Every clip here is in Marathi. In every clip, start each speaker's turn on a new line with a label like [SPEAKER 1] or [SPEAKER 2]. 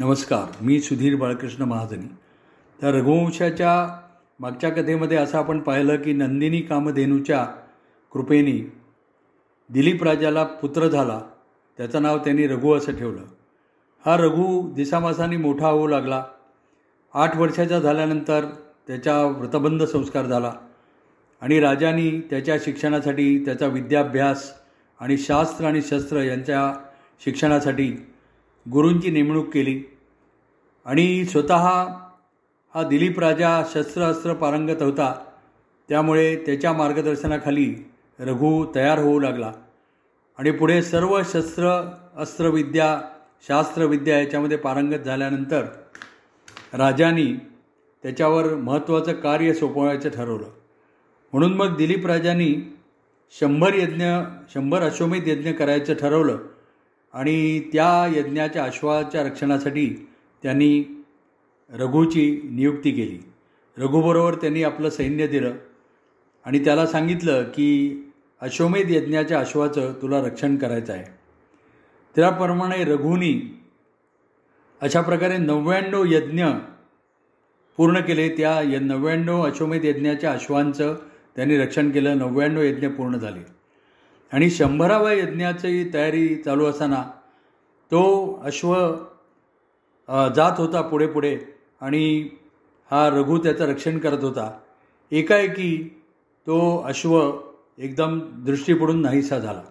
[SPEAKER 1] नमस्कार मी सुधीर बाळकृष्ण महाजनी. त्या रघुवंशाच्या मागच्या कथेमध्ये असं आपण पाहिलं की नंदिनी कामधेनूच्या कृपेने दिलीप राजाला पुत्र झाला. त्याचं नाव त्यांनी रघु असं ठेवलं. हा रघु दिसामासाने मोठा होऊ लागला. आठ वर्षाचा झाल्यानंतर त्याचा व्रतबंध संस्कार झाला. आणि राजानी त्याच्या शिक्षणासाठी त्याचा विद्याभ्यास आणि शास्त्र आणि शस्त्र यांच्या शिक्षणासाठी गुरूंची नेमणूक केली. आणि स्वतः हा दिलीप राजा शस्त्र अस्त्र पारंगत होता. त्यामुळे त्याच्या मार्गदर्शनाखाली रघु तयार होऊ लागला. आणि पुढे सर्व शस्त्र अस्त्रविद्या शास्त्रविद्या याच्यामध्ये पारंगत झाल्यानंतर राजांनी त्याच्यावर महत्त्वाचं कार्य सोपवायचं ठरवलं. म्हणून मग दिलीप राजांनी शंभर यज्ञ शंभर अश्वमेध यज्ञ करायचं ठरवलं. आणि त्या यज्ञाच्या अश्वाच्या रक्षणासाठी त्यांनी रघुची नियुक्ती केली. रघुबरोबर त्यांनी आपलं सैन्य दिलं आणि त्याला सांगितलं की अश्वमेध यज्ञाच्या अश्वाचं तुला रक्षण करायचं आहे. त्याप्रमाणे रघुनी अशा प्रकारे नव्याण्णव यज्ञ पूर्ण केले. त्या य नव्याण्णव अश्वमेध यज्ञाच्या अश्वांचं त्यांनी रक्षण केलं. नव्याण्णव यज्ञ पूर्ण झाले. आणि शंभराव्या यज्ञाची तयारी चालू असताना तो अश्व जात होता पुढे पुढे आणि हा रघु त्याचं रक्षण करत होता. एकाएकी तो अश्व एकदम दृष्टी पडून नाहीसा झाला.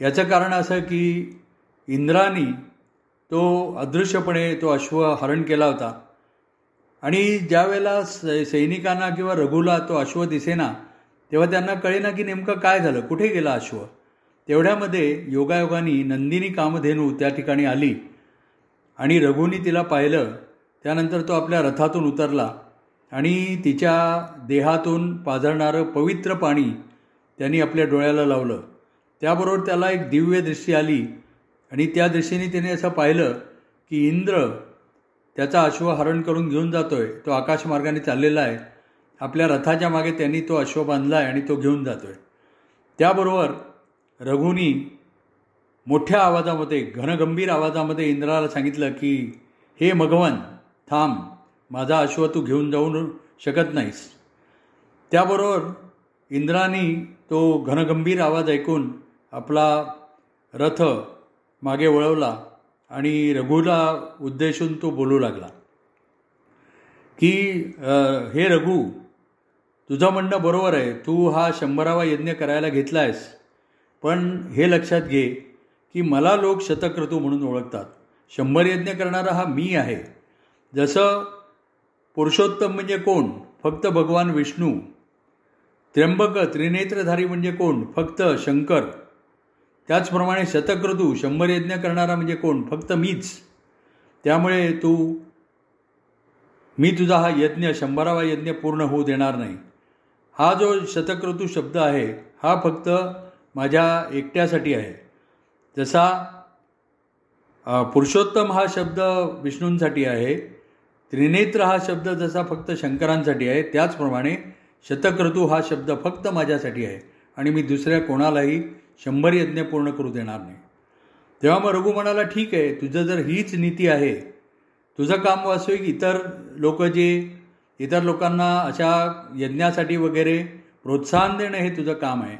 [SPEAKER 1] याचं कारण असं की इंद्रानी तो अदृश्यपणे तो अश्व हरण केला होता. आणि ज्यावेळेला सैनिकांना किंवा रघुला तो अश्व दिसेना तेव्हा त्यांना कळेना की नेमकं काय झालं कुठे गेला अश्व? तेवढ्यामध्ये योगायोगानी नंदिनी कामधेनू त्या ठिकाणी आली आणि रघुनी तिला पाहिलं त्यानंतर तो आपल्या रथातून उतरला आणि तिच्या देहातून पाझरणारं पवित्र पाणी त्यांनी आपल्या डोळ्याला लावलं. त्याबरोबर त्याला एक दिव्य दृष्टी आली आणि त्या दृष्टीने त्याने असं पाहिलं की इंद्र त्याचा अश्व हरण करून घेऊन जातोय तो आकाशमार्गाने चाललेला आहे. आपल्या रथाच्या मागे त्यांनी तो अश्व बांधला आहे आणि तो घेऊन जातोय. त्याबरोबर रघुनी मोठ्या आवाजामध्ये घनगंभीर आवाजामध्ये इंद्राला सांगितलं की हे मघवन थांब. माझा अश्व तू घेऊन जाऊ शकत नाहीस. त्याबरोबर इंद्रानी तो घनगंभीर आवाज ऐकून आपला रथ मागे वळवला आणि रघुला उद्देशून तो बोलू लागला की हे रघु तुझं म्हणणं बरोबर आहे. तू हा शंभरावा यज्ञ करायला घेतला आहेस पण हे लक्षात घे की मला लोक शतक्रतू म्हणून ओळखतात. शंभर यज्ञ करणारा हा मी आहे. जसं पुरुषोत्तम म्हणजे कोण? फक्त भगवान विष्णू. त्र्यंबक त्रिनेत्रधारी म्हणजे कोण? फक्त शंकर. त्याचप्रमाणे शतक्रतू शंभर यज्ञ करणारा म्हणजे कोण? फक्त मीच. त्यामुळे तू मी तुझा हा यज्ञ शंभरावा यज्ञ पूर्ण होऊ देणार नाही. हा जो शतक्रतू शब्द आहे हा फक्त माझ्या एकट्यासाठी आहे. जसा पुरुषोत्तम हा शब्द विष्णूंसाठी आहे त्रिनेत्र हा शब्द जसा फक्त शंकरांसाठी आहे त्याचप्रमाणे शतक्रतू हा शब्द फक्त माझ्यासाठी आहे आणि मी दुसऱ्या कोणालाही शंभर यज्ञ पूर्ण करू देणार नाही. तेव्हा मग रघु म्हणाला ठीक आहे तुझं जर हीच नीती आहे तुझं काम वास्तविक इतर लोक जे इतर लोकांना अशा यज्ञासाठी वगैरे प्रोत्साहन देणं हे तुझं काम आहे.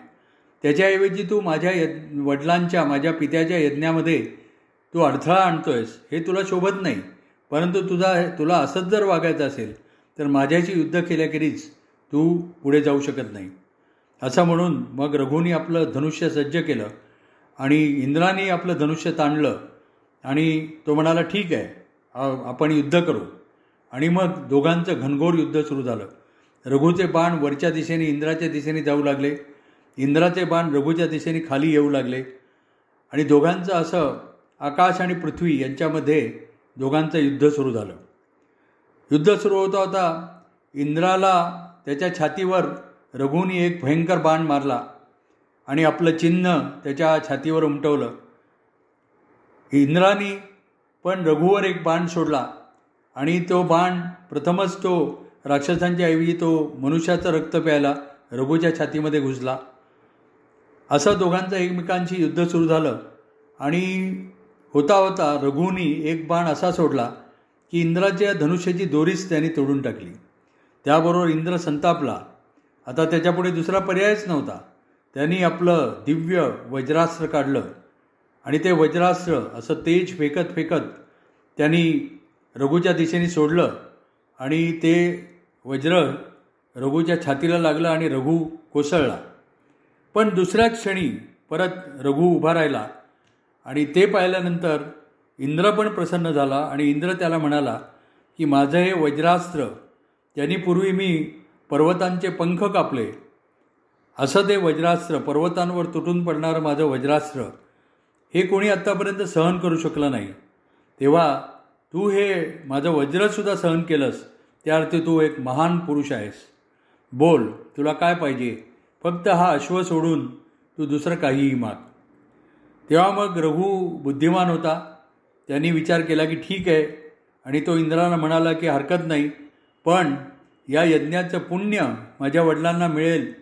[SPEAKER 1] त्याच्याऐवजी तू माझ्या यज् वडिलांच्या माझ्या पित्याच्या यज्ञामध्ये तू अडथळा आणतोयस हे तुला शोभत नाही. परंतु तुझा तुला असंच जर वागायचं असेल तर माझ्याशी युद्ध केल्याखेरीज तू पुढे जाऊ शकत नाही. असं म्हणून मग रघुनी आपलं धनुष्य सज्ज केलं आणि इंद्राने आपलं धनुष्य ताणलं आणि तो म्हणाला ठीक आहे आपण युद्ध करू. आणि मग दोघांचं घनघोर युद्ध सुरू झालं. रघुचे बाण वरच्या दिशेने इंद्राच्या दिशेने जाऊ लागले. इंद्राचे बाण रघुच्या दिशेने खाली येऊ लागले. आणि दोघांचं असं आकाश आणि पृथ्वी यांच्यामध्ये दोघांचं युद्ध सुरू झालं. युद्ध सुरू होता होता इंद्राला त्याच्या छातीवर रघुनी एक भयंकर बाण मारला आणि आपलं चिन्ह त्याच्या छातीवर उमटवलं. इंद्रानी पण रघुवर एक बाण सोडला. आणि तो बाण प्रथमच तो राक्षसांच्या ऐवजी तो मनुष्याचं रक्त प्यायला रघुच्या छातीमध्ये घुसला. असं दोघांचं एकमेकांशी युद्ध सुरू झालं आणि होता होता रघुनी एक बाण असा सोडला की इंद्राच्या धनुष्याची दोरीच त्याने तोडून टाकली. त्याबरोबर इंद्र संतापला. आता त्याच्यापुढे दुसरा पर्यायच नव्हता. त्यांनी आपलं दिव्य वज्रास्त्र काढलं आणि ते वज्रास्त्र असं तेज फेकत फेकत त्यांनी रघूच्या दिशेने सोडलं आणि ते वज्र रघूच्या छातीला लागलं आणि रघू कोसळला. पण दुसऱ्या क्षणी परत रघू उभा राहिला आणि ते पाहिल्यानंतर इंद्र पण प्रसन्न झाला आणि इंद्र त्याला म्हणाला की माझं हे वज्रास्त्र त्यांनी पूर्वी मी पर्वतांचे पंख कापले असं ते वज्रास्त्र पर्वतांवर तुटून पडणारं माझं वज्रास्त्र हे कोणी आत्तापर्यंत सहन करू शकलं नाही. तेव्हा तू हे माझं वज्रसुद्धा सहन केलंस. त्या अर्थी तू एक महान पुरुष आहेस. बोल तुला काय पाहिजे? फक्त हा अश्व सोडून तू दुसरं काहीही माग. तेव्हा मग रघु बुद्धिमान होता. त्यांनी विचार केला की ठीक आहे. आणि तो इंद्राला म्हणाला की हरकत नाही पण या यज्ञाचं पुण्य माझ्या वडिलांना मिळेल.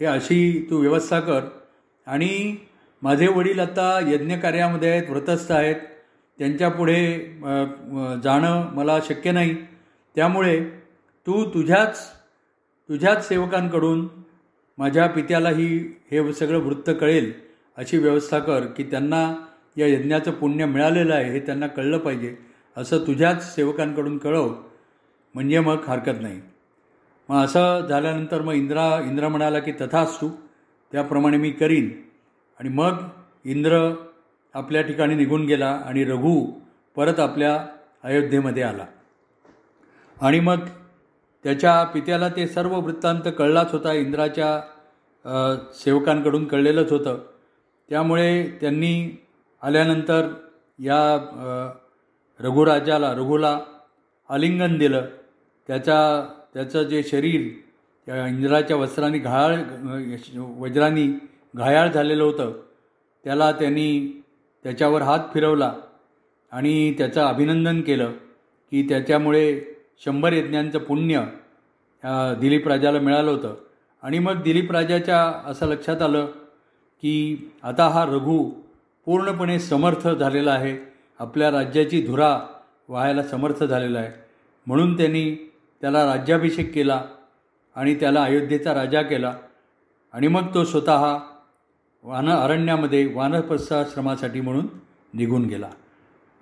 [SPEAKER 1] हे अशी तू व्यवस्था कर. आणि माझे वडील आता यज्ञकार्यामध्ये आहेत व्रतस्थ आहेत. त्यांच्यापुढे जाणं मला शक्य नाही. त्यामुळे तू तुझ्याच तुझ्याच सेवकांकडून माझ्या पित्यालाही हे सगळं वृत्त कळेल अशी व्यवस्था कर की त्यांना या यज्ञाचं पुण्य मिळालेलं आहे हे त्यांना कळलं पाहिजे. असं तुझ्याच सेवकांकडून कळव म्हणजे मग हरकत नाही. मग असं झाल्यानंतर मग इंद्रा इंद्र म्हणाला की तथास्तू त्याप्रमाणे मी करीन. आणि मग इंद्र आपल्या ठिकाणी निघून गेला आणि रघु परत आपल्या अयोध्येमध्ये आला. आणि मग त्याच्या पित्याला ते सर्व वृत्तांत कळलाच होता. इंद्राच्या सेवकांकडून कळलेलंच होतं. त्यामुळे त्यांनी आल्यानंतर या रघुराजाला रघुला आलिंगन दिलं. त्याचा त्याचं जे शरीर त्या इंद्राच्या वस्त्रांनी घायाळ वज्रांनी घायाळ झालेलं होतं. त्याला त्यांनी त्याच्यावर हात फिरवला आणि त्याचं अभिनंदन केलं की त्याच्यामुळे शंभर यज्ञांचं पुण्य दिलीप राजाला मिळालं होतं. आणि मग दिलीप राजाच्या असं लक्षात आलं की आता हा रघु पूर्णपणे समर्थ झालेला आहे. आपल्या राज्याची धुरा व्हायला समर्थ झालेला आहे. म्हणून त्यांनी त्याला राज्याभिषेक केला आणि त्याला अयोध्येचा राजा केला. आणि मग तो स्वतः वान अरण्यामध्ये वानप्रस्थाश्रमासाठी म्हणून निघून गेला.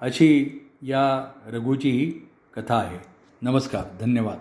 [SPEAKER 1] अशी या रघुची ही कथा आहे. नमस्कार धन्यवाद.